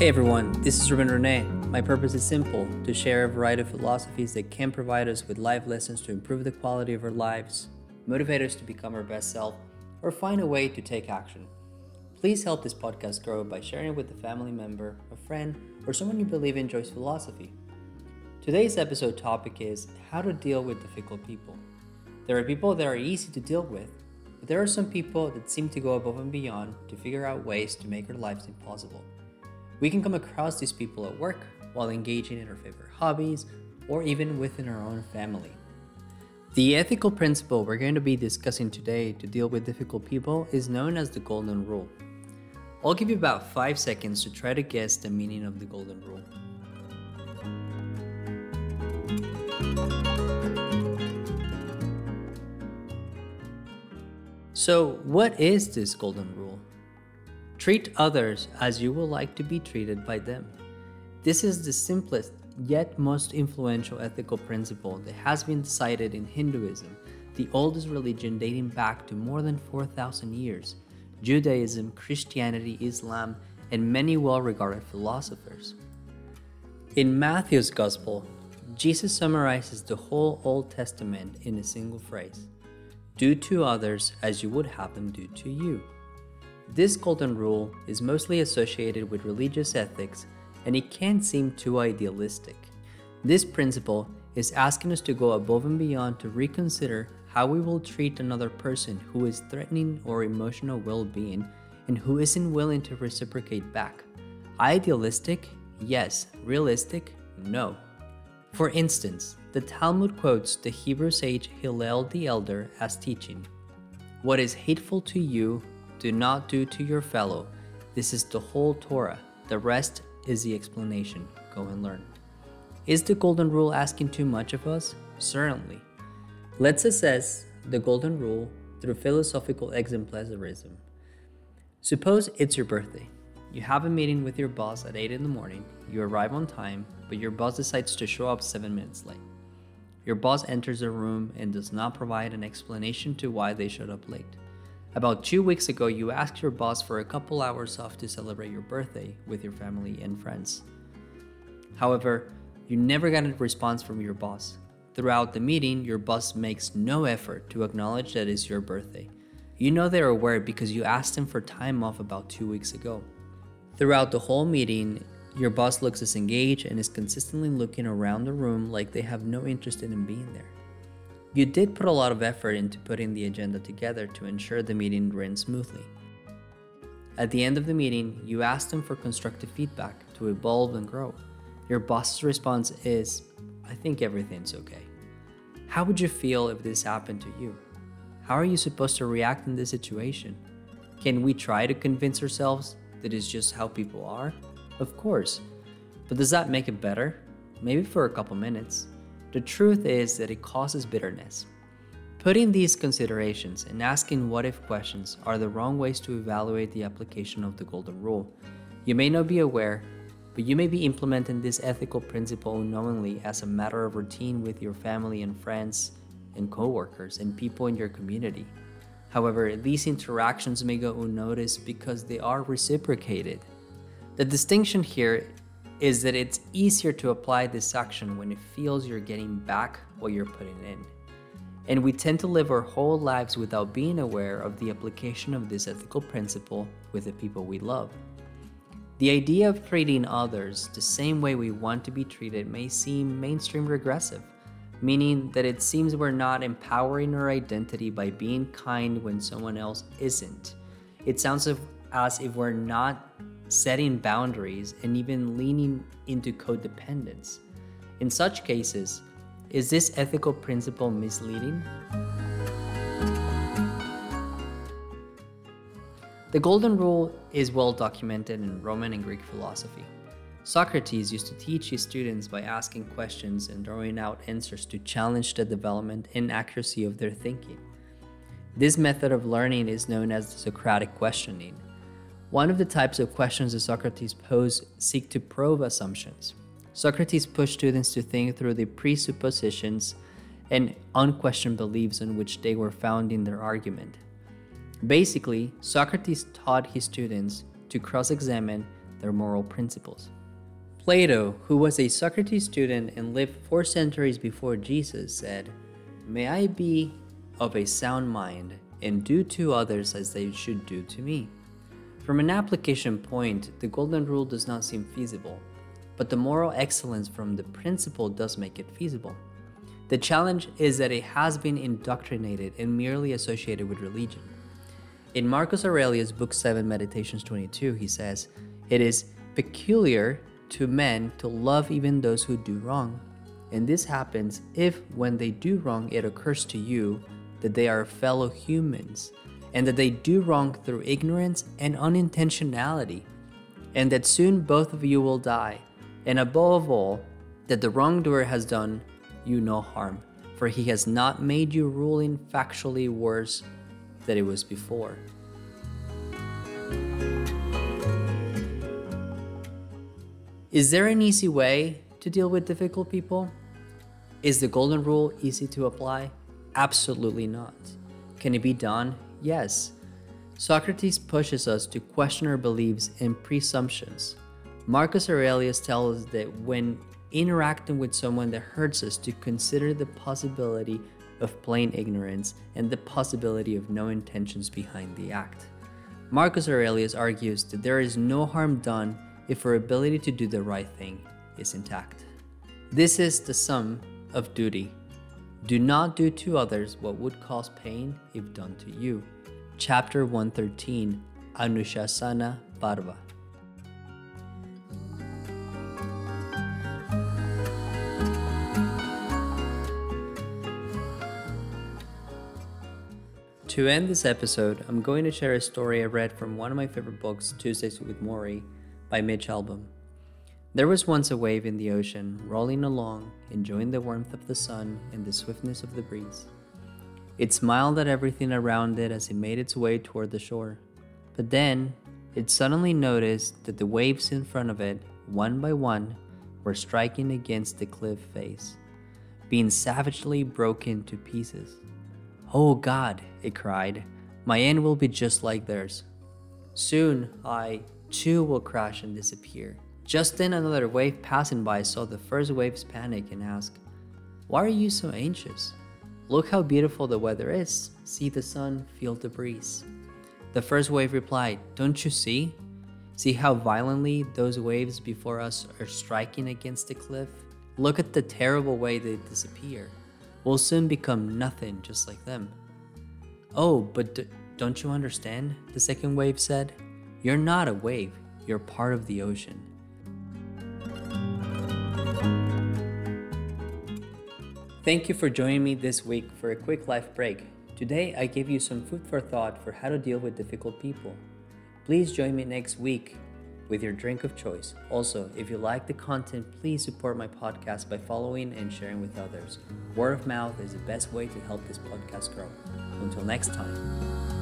Hey everyone, this is Ruben Rene. My purpose is simple to share a variety of philosophies that can provide us with life lessons to improve the quality of our lives, motivate us to become our best self, or find a way to take action. Please help this podcast grow by sharing it with a family member, a friend, or someone you believe enjoys philosophy. Today's episode topic is how to deal with difficult people. There are people that are easy to deal with, but there are some people that seem to go above and beyond to figure out ways to make our lives impossible. We can come across these people at work while engaging in our favorite hobbies or even within our own family. The ethical principle we're going to be discussing today to deal with difficult people is known as the Golden Rule. I'll give you about 5 seconds to try to guess the meaning of the Golden Rule. So, what is this Golden Rule? Treat others as you would like to be treated by them. This is the simplest yet most influential ethical principle that has been cited in Hinduism, the oldest religion dating back to more than 4,000 years, Judaism, Christianity, Islam, and many well regarded philosophers. In Matthew's Gospel, Jesus summarizes the whole Old Testament in a single phrase Do to others as you would have them do to you. This golden rule is mostly associated with religious ethics and it can seem too idealistic. This principle is asking us to go above and beyond to reconsider how we will treat another person who is threatening our emotional well being and who isn't willing to reciprocate back. Idealistic? Yes. Realistic? No. For instance, the Talmud quotes the Hebrew sage Hillel the Elder as teaching What is hateful to you do not do to your fellow. This is the whole Torah. The rest is the explanation. Go and learn. Is the Golden Rule asking too much of us? Certainly. Let's assess the Golden Rule through philosophical exemplarism. Suppose it's your birthday. You have a meeting with your boss at 8 in the morning, you arrive on time, but your boss decides to show up 7 minutes late. Your boss enters the room and does not provide an explanation to why they showed up late. About two weeks ago, you asked your boss for a couple hours off to celebrate your birthday with your family and friends. However, you never got a response from your boss. Throughout the meeting, your boss makes no effort to acknowledge that it's your birthday. You know they're aware because you asked them for time off about two weeks ago. Throughout the whole meeting, your boss looks disengaged and is consistently looking around the room like they have no interest in being there. You did put a lot of effort into putting the agenda together to ensure the meeting ran smoothly. At the end of the meeting, you asked them for constructive feedback to evolve and grow. Your boss's response is, I think everything's okay. How would you feel if this happened to you? How are you supposed to react in this situation? Can we try to convince ourselves that it's just how people are? Of course. But does that make it better? Maybe for a couple minutes. The truth is that it causes bitterness. Putting these considerations and asking what if questions are the wrong ways to evaluate the application of the Golden Rule. You may not be aware, but you may be implementing this ethical principle unknowingly as a matter of routine with your family and friends and coworkers and people in your community. However, these interactions may go unnoticed because they are reciprocated. The distinction here is that it's easier to apply this action when it feels you're getting back what you're putting in. And we tend to live our whole lives without being aware of the application of this ethical principle with the people we love. The idea of treating others the same way we want to be treated may seem mainstream regressive, meaning that it seems we're not empowering our identity by being kind when someone else isn't. It sounds as if we're not setting boundaries, and even leaning into codependence. In such cases, is this ethical principle misleading? The Golden Rule is well documented in Roman and Greek philosophy. Socrates used to teach his students by asking questions and drawing out answers to challenge the development and accuracy of their thinking. This method of learning is known as the Socratic questioning, one of the types of questions that Socrates posed seek to probe assumptions. Socrates pushed students to think through the presuppositions and unquestioned beliefs on which they were founding their argument. Basically, Socrates taught his students to cross examine their moral principles. Plato, who was a Socrates student and lived four centuries before Jesus, said, May I be of a sound mind and do to others as they should do to me. From an application point, the Golden Rule does not seem feasible, but the moral excellence from the principle does make it feasible. The challenge is that it has been indoctrinated and merely associated with religion. In Marcus Aurelius' Book 7, Meditations 22, he says, It is peculiar to men to love even those who do wrong. And this happens if, when they do wrong, it occurs to you that they are fellow humans and that they do wrong through ignorance and unintentionality, and that soon both of you will die, and above all, that the wrongdoer has done you no harm, for he has not made you ruling faculty worse than it was before. Is there an easy way to deal with difficult people? Is the golden rule easy to apply? Absolutely not. Can it be done? Yes. Socrates pushes us to question our beliefs and presumptions. Marcus Aurelius tells us that when interacting with someone that hurts us, to consider the possibility of plain ignorance and the possibility of no intentions behind the act. Marcus Aurelius argues that there is no harm done if our ability to do the right thing is intact. This is the sum of duty. Do not do to others what would cause pain if done to you. Chapter 113 Anushasana Parva. To end this episode, I'm going to share a story I read from one of my favorite books, Tuesdays with Morrie, by Mitch Albom. There was once a wave in the ocean, rolling along, enjoying the warmth of the sun and the swiftness of the breeze. It smiled at everything around it as it made its way toward the shore. But then, it suddenly noticed that the waves in front of it, one by one, were striking against the cliff face, being savagely broken to pieces. Oh God, it cried, my end will be just like theirs. Soon I, too, will crash and disappear. Just then, another wave passing by saw the first wave's panic and asked, Why are you so anxious? Look how beautiful the weather is. See the sun, feel the breeze. The first wave replied, Don't you see? See how violently those waves before us are striking against the cliff? Look at the terrible way they disappear We'll soon become nothing just like them. Oh, but d- don't you understand? The second wave said. You're not a wave, you're part of the ocean. Thank you for joining me this week for a quick life break. Today, I gave you some food for thought for how to deal with difficult people. Please join me next week with your drink of choice. Also, if you like the content, please support my podcast by following and sharing with others. Word of mouth is the best way to help this podcast grow. Until next time.